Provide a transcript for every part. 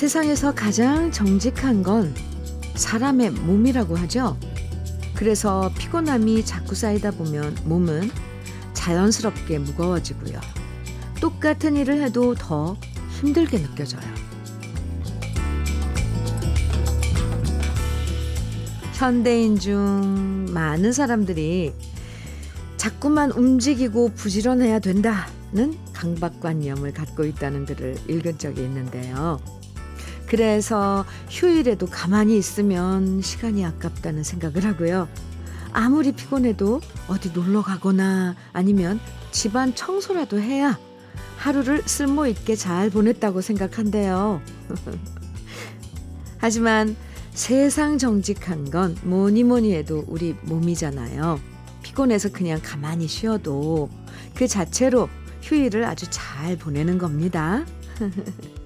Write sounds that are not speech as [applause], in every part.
세상에서 가장 정직한 건 사람의 몸이라고 하죠. 그래서 피곤함이 자꾸 쌓이다 보면 몸은 자연스럽게 무거워지고요. 똑같은 일을 해도 더 힘들게 느껴져요. 현대인 중 많은 사람들이 자꾸만 움직이고 부지런해야 된다는 강박관념을 갖고 있다는 글을 읽은 적이 있는데요. 그래서 휴일에도 가만히 있으면 시간이 아깝다는 생각을 하고요. 아무리 피곤해도 어디 놀러 가거나 아니면 집안 청소라도 해야 하루를 쓸모 있게 잘 보냈다고 생각한대요. [laughs] 하지만 세상 정직한 건 뭐니 뭐니 해도 우리 몸이잖아요. 피곤해서 그냥 가만히 쉬어도 그 자체로 휴일을 아주 잘 보내는 겁니다. [laughs]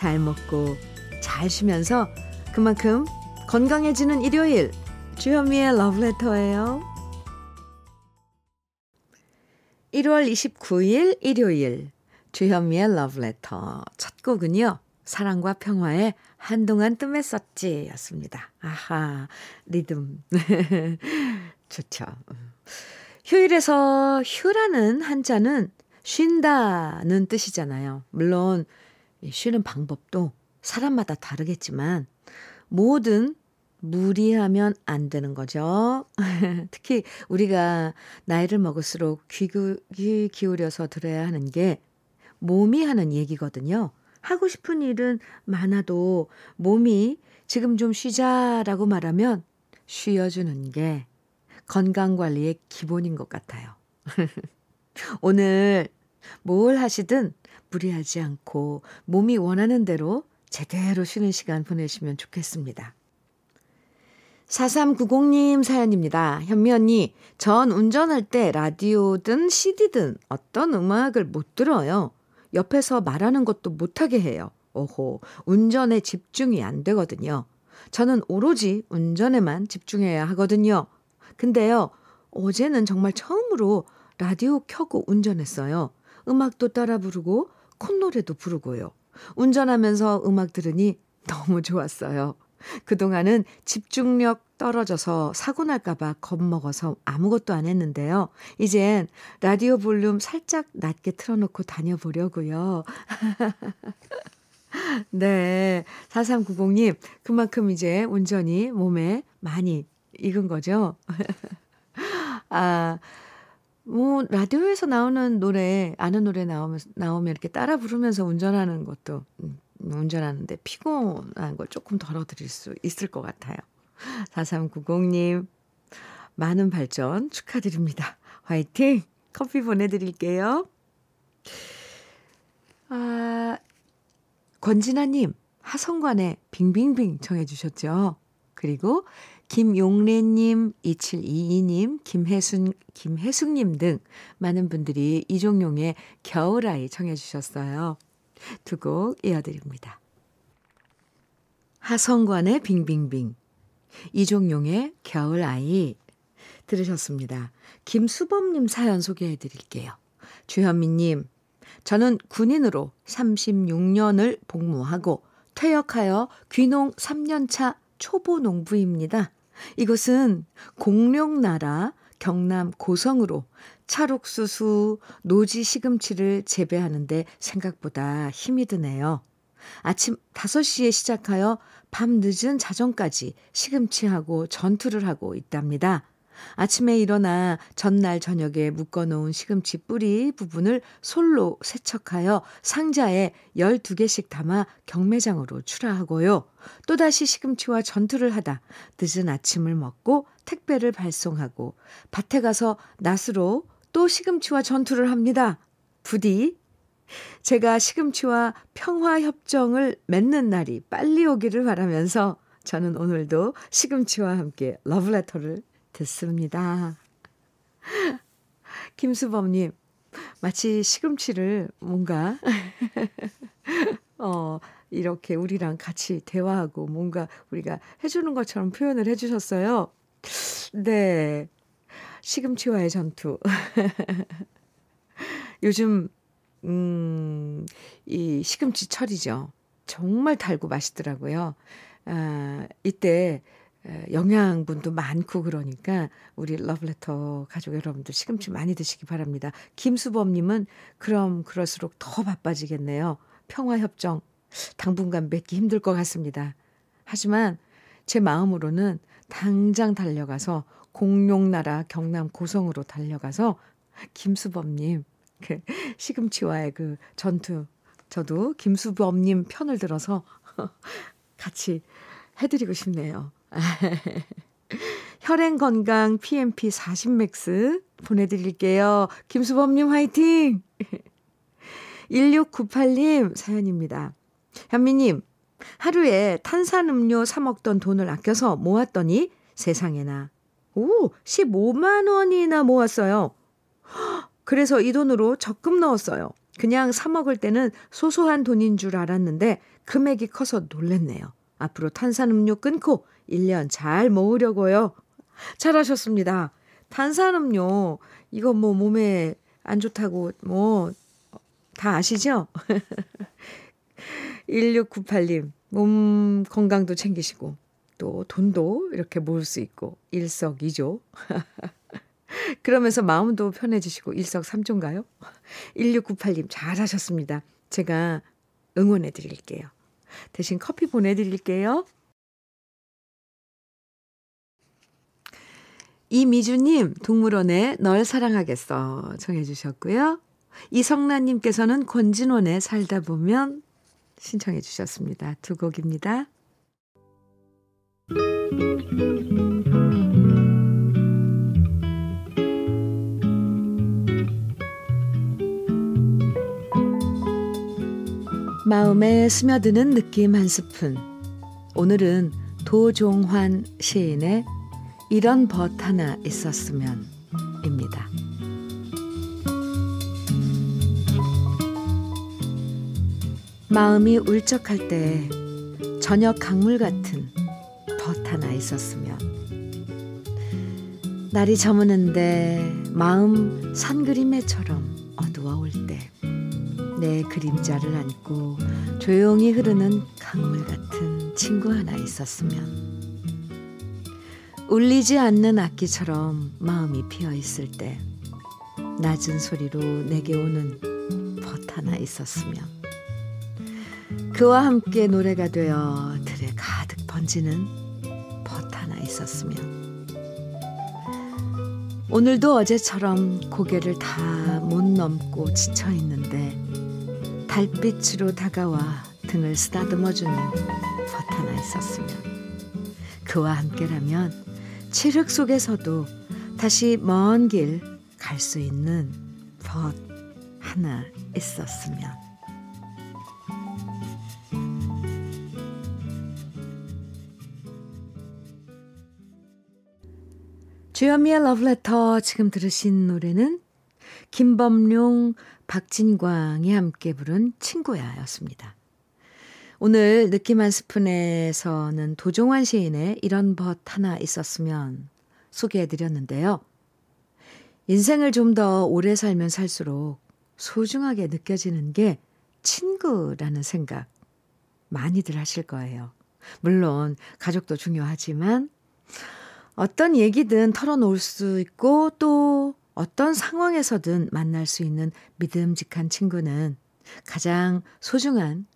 잘 먹고 잘 쉬면서 그만큼 건강해지는 일요일 주현미의 러브레터예요. 1월 29일 일요일 주현미의 러브레터 첫 곡은요. 사랑과 평화의 한동안 뜸했었지 였습니다. 아하 리듬 [laughs] 좋죠. 휴일에서 휴라는 한자는 쉰다는 뜻이잖아요. 물론 쉬는 방법도 사람마다 다르겠지만 뭐든 무리하면 안 되는 거죠. [laughs] 특히 우리가 나이를 먹을수록 귀, 귀 기울여서 들어야 하는 게 몸이 하는 얘기거든요. 하고 싶은 일은 많아도 몸이 지금 좀 쉬자라고 말하면 쉬어주는 게 건강 관리의 기본인 것 같아요. [laughs] 오늘 뭘 하시든 무리하지 않고 몸이 원하는 대로 제대로 쉬는 시간 보내시면 좋겠습니다. 4390님 사연입니다. 현미 언니, 전 운전할 때 라디오든 CD든 어떤 음악을 못 들어요. 옆에서 말하는 것도 못하게 해요. 오호, 운전에 집중이 안 되거든요. 저는 오로지 운전에만 집중해야 하거든요. 근데요, 어제는 정말 처음으로 라디오 켜고 운전했어요. 음악도 따라 부르고 콧노래도 부르고요. 운전하면서 음악 들으니 너무 좋았어요. 그동안은 집중력 떨어져서 사고 날까봐 겁먹어서 아무것도 안 했는데요. 이젠 라디오 볼륨 살짝 낮게 틀어놓고 다녀보려고요. [laughs] 네. 4390님, 그만큼 이제 운전이 몸에 많이 익은 거죠? [laughs] 아, 뭐, 라디오에서 나오는 노래, 아는 노래 나오면, 나오면 이렇게 따라 부르면서 운전하는 것도, 음, 운전하는데 피곤한 걸 조금 덜어드릴 수 있을 것 같아요. 4390님, 많은 발전 축하드립니다. 화이팅! 커피 보내드릴게요. 아, 권진아님, 하성관의 빙빙빙 청해주셨죠. 그리고 김용래님, 2722님, 김혜순, 김혜숙님 등 많은 분들이 이종용의 겨울아이 청해주셨어요. 두 곡 이어드립니다. 하성관의 빙빙빙, 이종용의 겨울아이 들으셨습니다. 김수범님 사연 소개해 드릴게요. 주현미님, 저는 군인으로 36년을 복무하고 퇴역하여 귀농 3년차 초보 농부입니다. 이곳은 공룡나라 경남 고성으로 찰옥수수, 노지 시금치를 재배하는데 생각보다 힘이 드네요. 아침 5시에 시작하여 밤 늦은 자정까지 시금치하고 전투를 하고 있답니다. 아침에 일어나 전날 저녁에 묶어놓은 시금치 뿌리 부분을 솔로 세척하여 상자에 12개씩 담아 경매장으로 출하하고요. 또다시 시금치와 전투를 하다 늦은 아침을 먹고 택배를 발송하고 밭에 가서 낫으로 또 시금치와 전투를 합니다. 부디 제가 시금치와 평화협정을 맺는 날이 빨리 오기를 바라면서 저는 오늘도 시금치와 함께 러브레터를 듣습니다. [laughs] 김수범님, 마치 시금치를 뭔가, [laughs] 어, 이렇게 우리랑 같이 대화하고 뭔가 우리가 해주는 것처럼 표현을 해주셨어요. 네. 시금치와의 전투. [laughs] 요즘, 음, 이 시금치 철이죠. 정말 달고 맛있더라고요. 아, 이때 영양분도 많고 그러니까 우리 러브레터 가족 여러분들 시금치 많이 드시기 바랍니다. 김수범님은 그럼 그럴수록 더 바빠지겠네요. 평화협정 당분간 맺기 힘들 것 같습니다. 하지만 제 마음으로는 당장 달려가서 공룡나라 경남 고성으로 달려가서 김수범님 그 시금치와의 그 전투 저도 김수범님 편을 들어서 [laughs] 같이 해드리고 싶네요. [laughs] 혈행 건강 PMP 40맥스 보내드릴게요. 김수범님 화이팅! [laughs] 1698님 사연입니다. 현미님, 하루에 탄산음료 사 먹던 돈을 아껴서 모았더니 세상에나, 오, 15만 원이나 모았어요. [gasps] 그래서 이 돈으로 적금 넣었어요. 그냥 사 먹을 때는 소소한 돈인 줄 알았는데 금액이 커서 놀랬네요. 앞으로 탄산음료 끊고 1년 잘 모으려고요. 잘하셨습니다. 탄산음료, 이거 뭐 몸에 안 좋다고 뭐 다 아시죠? [laughs] 1698님, 몸 건강도 챙기시고, 또 돈도 이렇게 모을 수 있고, 일석이조. [laughs] 그러면서 마음도 편해지시고, 일석삼조인가요? 1698님, 잘하셨습니다. 제가 응원해 드릴게요. 대신 커피 보내드릴게요. 이미주님, 동물원에 널 사랑하겠어 정해주셨고요. 이성란님께서는 권진원에 살다 보면 신청해 주셨습니다. 두 곡입니다. 마음에 스며드는 느낌 한 스푼. 오늘은 도종환 시인의 이런 벗 하나 있었으면 입니다. 마음이 울적할 때 저녁 강물 같은 벗 하나 있었으면 날이 저무는데 마음 산 그림에처럼 어두워올 때 내 그림자를 안고 조용히 흐르는 강물 같은 친구 하나 있었으면 울리지 않는 악기처럼 마음이 비어 있을 때 낮은 소리로 내게 오는 벗 하나 있었으면 그와 함께 노래가 되어 들에 가득 번지는 벗 하나 있었으면 오늘도 어제처럼 고개를 다 못 넘고 지쳐 있는데 달빛으로 다가와 등을 쓰다듬어주는 벗 하나 있었으면 그와 함께라면 칠흑 속에서도 다시 먼 길 갈 수 있는 벗 하나 있었으면. 주현미의 러브레터 지금 들으신 노래는 김범룡, 박진광이 함께 부른 친구야 였습니다. 오늘 느낌 한 스푼에서는 도종환 시인의 이런 벗 하나 있었으면 소개해 드렸는데요. 인생을 좀 더 오래 살면 살수록 소중하게 느껴지는 게 친구라는 생각 많이들 하실 거예요. 물론 가족도 중요하지만 어떤 얘기든 털어놓을 수 있고 또 어떤 상황에서든 만날 수 있는 믿음직한 친구는 가장 소중한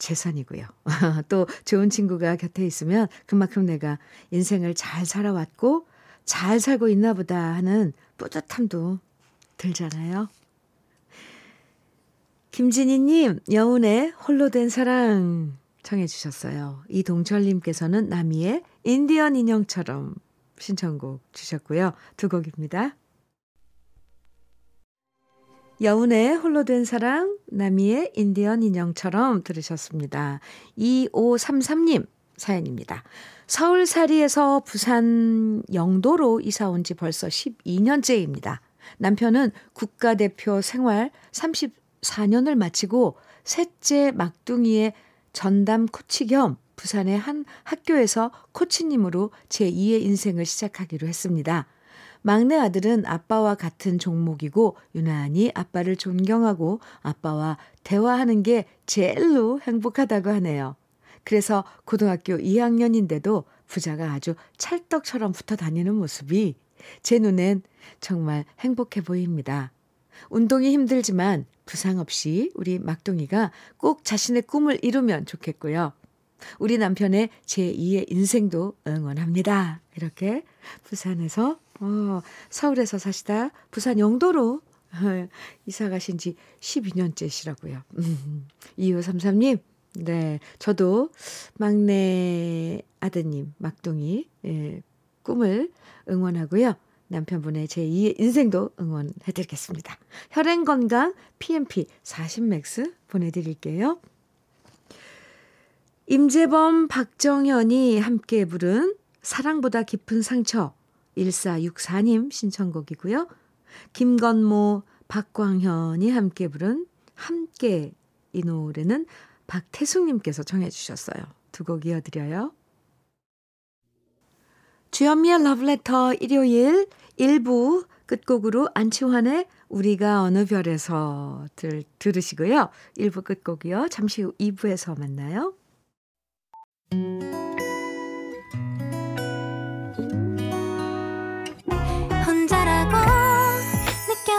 재산이고요. [laughs] 또 좋은 친구가 곁에 있으면 그만큼 내가 인생을 잘 살아왔고 잘 살고 있나 보다 하는 뿌듯함도 들잖아요. 김진희님, 여운의 홀로 된 사랑 청해 주셨어요. 이동철님께서는 나미의 인디언 인형처럼 신청곡 주셨고요. 두 곡입니다. 여운의 홀로 된 사랑, 나미의 인디언 인형처럼 들으셨습니다. 2533님 사연입니다. 서울살이에서 부산 영도로 이사 온 지 벌써 12년째입니다. 남편은 국가대표 생활 34년을 마치고 셋째 막둥이의 전담 코치 겸 부산의 한 학교에서 코치님으로 제2의 인생을 시작하기로 했습니다. 막내 아들은 아빠와 같은 종목이고 유난히 아빠를 존경하고 아빠와 대화하는 게 제일로 행복하다고 하네요. 그래서 고등학교 2학년인데도 부자가 아주 찰떡처럼 붙어 다니는 모습이 제 눈엔 정말 행복해 보입니다. 운동이 힘들지만 부상 없이 우리 막둥이가 꼭 자신의 꿈을 이루면 좋겠고요. 우리 남편의 제2의 인생도 응원합니다. 이렇게 부산에서, 어, 서울에서 사시다 부산 영도로 [laughs] 이사 가신 지 12년째시라고요. 음, 2533님, 네. 저도 막내 아드님, 막둥이, 예, 꿈을 응원하고요. 남편분의 제2의 인생도 응원해드리겠습니다. 혈행건강 PMP 40맥스 보내드릴게요. 임재범, 박정현이 함께 부른 사랑보다 깊은 상처 1464님 신청곡이고요. 김건모, 박광현이 함께 부른 함께 이 노래는 박태숙님께서 정해 주셨어요. 두 곡 이어드려요. 주현미의 러브레터 일요일 1부 끝곡으로 안치환의 우리가 어느 별에서 들, 들으시고요. 1부 끝곡이요. 잠시 후 2부에서 만나요.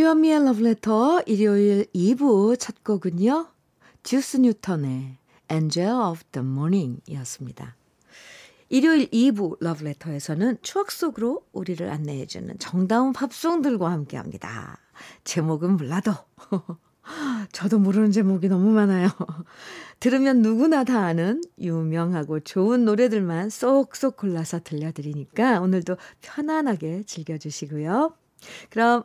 주현미의 Letter 일요일 2부 첫 곡은요. 듀스 뉴턴의 Angel of the Morning 이었습니다. 일요일 2부 러브레터에서는 추억 속으로 우리를 안내해주는 정다운 팝송들과 함께 합니다. 제목은 몰라도 [laughs] 저도 모르는 제목이 너무 많아요. 들으면 누구나 다 아는 유명하고 좋은 노래들만 쏙쏙 골라서 들려드리니까 오늘도 편안하게 즐겨주시고요. 그럼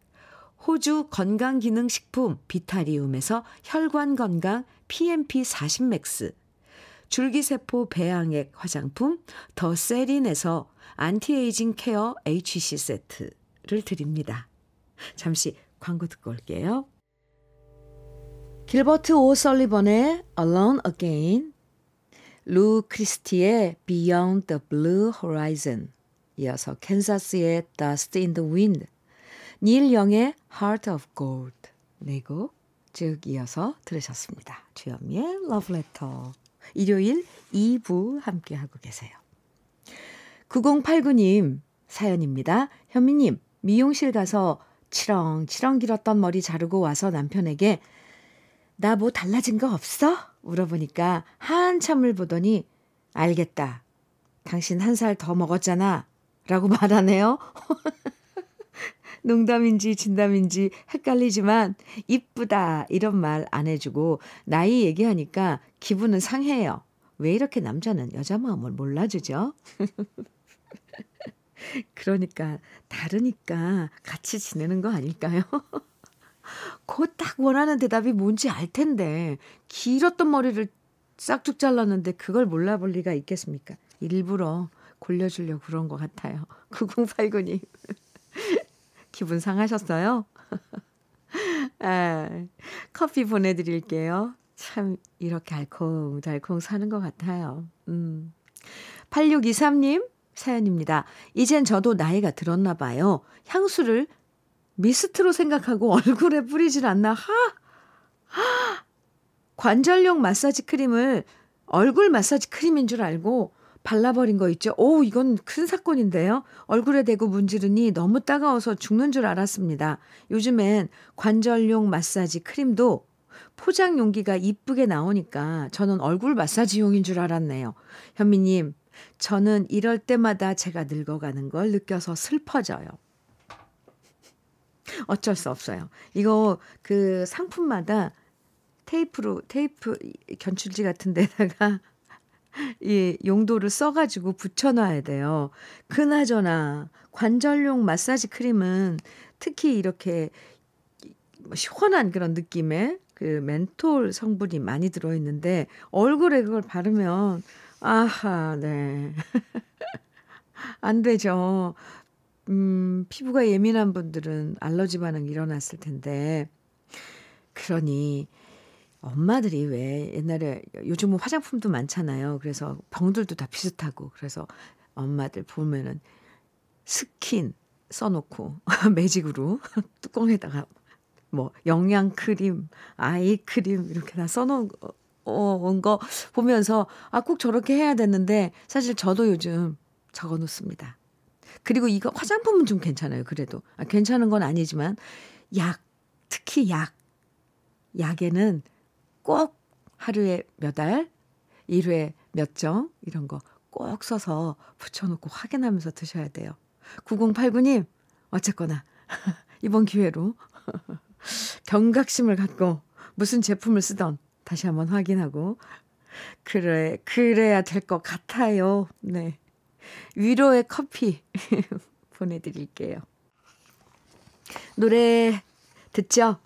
호주 건강기능식품 비타리움에서 혈관건강 PMP 40 맥스. 줄기세포 배양액 화장품 더 세린에서 anti-aging care HC 세트를 드립니다. 잠시 광고 듣고 올게요. 길버트 오 설리번의 Alone Again, 루 크리스티의 Beyond the Blue Horizon, 이어서 캔사스의 Dust in the Wind, 닐 영의 Heart of Gold, 네곡 쭉 이어서 들으셨습니다. 주현미의 Love Letter, 일요일 2부 함께하고 계세요. 9089님 사연입니다. 현미님, 미용실 가서 치렁치렁 길었던 머리 자르고 와서 남편에게 나 뭐 달라진 거 없어? 물어보니까 한참을 보더니 알겠다. 당신 한 살 더 먹었잖아. 라고 말하네요. [laughs] 농담인지 진담인지 헷갈리지만 이쁘다 이런 말 안 해주고 나이 얘기하니까 기분은 상해요. 왜 이렇게 남자는 여자 마음을 몰라주죠? [laughs] 그러니까 다르니까 같이 지내는 거 아닐까요? [laughs] 곧 딱 원하는 대답이 뭔지 알 텐데 길었던 머리를 싹둑 잘랐는데 그걸 몰라볼 리가 있겠습니까? 일부러 골려주려고 그런 것 같아요. [laughs] 9089님. 기분 상하셨어요? 아, [laughs] 커피 보내드릴게요. 참, 이렇게 알콩달콩 사는 것 같아요. 음. 8623님 사연입니다. 이젠 저도 나이가 들었나 봐요. 향수를 미스트로 생각하고 [laughs] 얼굴에 뿌리질 않나. 하! 하! 관절용 마사지 크림을 얼굴 마사지 크림인 줄 알고 발라버린 거 있죠? 오, 이건 큰 사건인데요. 얼굴에 대고 문지르니 너무 따가워서 죽는 줄 알았습니다. 요즘엔 관절용 마사지 크림도 포장 용기가 이쁘게 나오니까 저는 얼굴 마사지용인 줄 알았네요. 현미님, 저는 이럴 때마다 제가 늙어가는 걸 느껴서 슬퍼져요. 어쩔 수 없어요. 이거 그 상품마다 테이프로, 테이프 견출지 같은 데다가 이 용도를 써가지고 붙여놔야 돼요. 그나저나 관절용 마사지 크림은 특히 이렇게 뭐 시원한 그런 느낌의 그 멘톨 성분이 많이 들어있는데 얼굴에 그걸 바르면 아하 네. [laughs] 안 되죠. 음, 피부가 예민한 분들은 알러지 반응 일어났을 텐데. 그러니 엄마들이 왜 옛날에 요즘은 화장품도 많잖아요. 그래서 병들도 다 비슷하고 그래서 엄마들 보면은 스킨 써놓고 [laughs] 매직으로 [laughs] 뚜껑에다가 뭐 영양 크림, 아이 크림 이렇게 다 써놓은 거, 보면서 아 꼭 저렇게 해야 되는데 사실 저도 요즘 적어 놓습니다. 그리고 이거 화장품은 좀 괜찮아요. 그래도 아, 괜찮은 건 아니지만 약 특히 약 약에는 꼭 하루에 몇 알, 1회 몇 정, 이런 거 꼭 써서 붙여놓고 확인하면서 드셔야 돼요. 9089님, 어쨌거나, [laughs] 이번 기회로 [laughs] 경각심을 갖고 무슨 제품을 쓰던 다시 한번 확인하고, 그래, 그래야 될 것 같아요. 네. 위로의 커피 [laughs] 보내드릴게요. 노래 듣죠?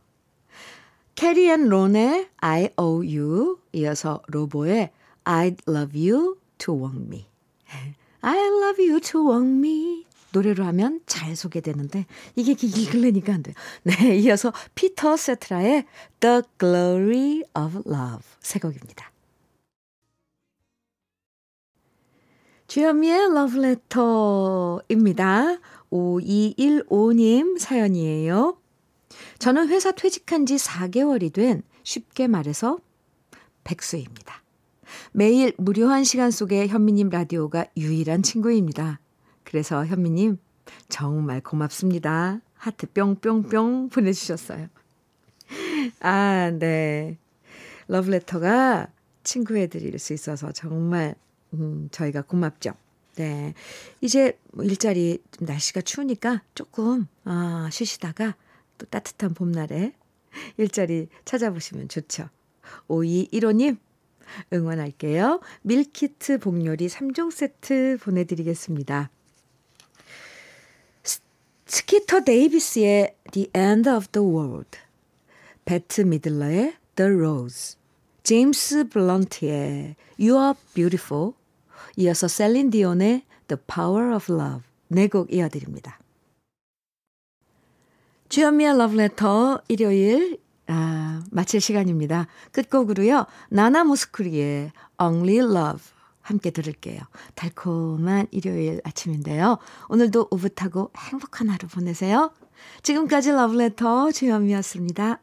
캐리 앤 론의 I.O.U. 이어서 로보의 I'd love you to want me. [laughs] I love you to want me. 노래로 하면 잘 소개되는데 이게 읽으려니까 안 돼요. 네, [laughs] 이어서 피터 세테라의 The Glory of Love 세 곡입니다. 주현미의 러브레터입니다. 5215님 사연이에요. 저는 회사 퇴직한 지 4개월이 된 쉽게 말해서 백수입니다. 매일 무료한 시간 속에 현미님 라디오가 유일한 친구입니다. 그래서 현미님 정말 고맙습니다. 하트 뿅뿅뿅 보내주셨어요. 아, 네. 러브레터가 친구해드릴 수 있어서 정말 음, 저희가 고맙죠. 네. 이제 뭐 일자리 날씨가 추우니까 조금 아, 쉬시다가 또 따뜻한 봄날에 일자리 찾아보시면 좋죠. 5215님, 응원할게요. 밀키트 복요리 3종 세트 보내드리겠습니다. 스키터 데이비스의 The End of the World, 벳 미들러의 The Rose, 제임스 블런트의 You Are Beautiful, 이어서 셀린 디온의 The Power of Love 네 곡 이어드립니다. 주현미의 러브레터 일요일 아, 마칠 시간입니다. 끝곡으로요. 나나 모스쿠리의 Only Love 함께 들을게요. 달콤한 일요일 아침인데요. 오늘도 오붓하고 행복한 하루 보내세요. 지금까지 러브레터 주현미였습니다.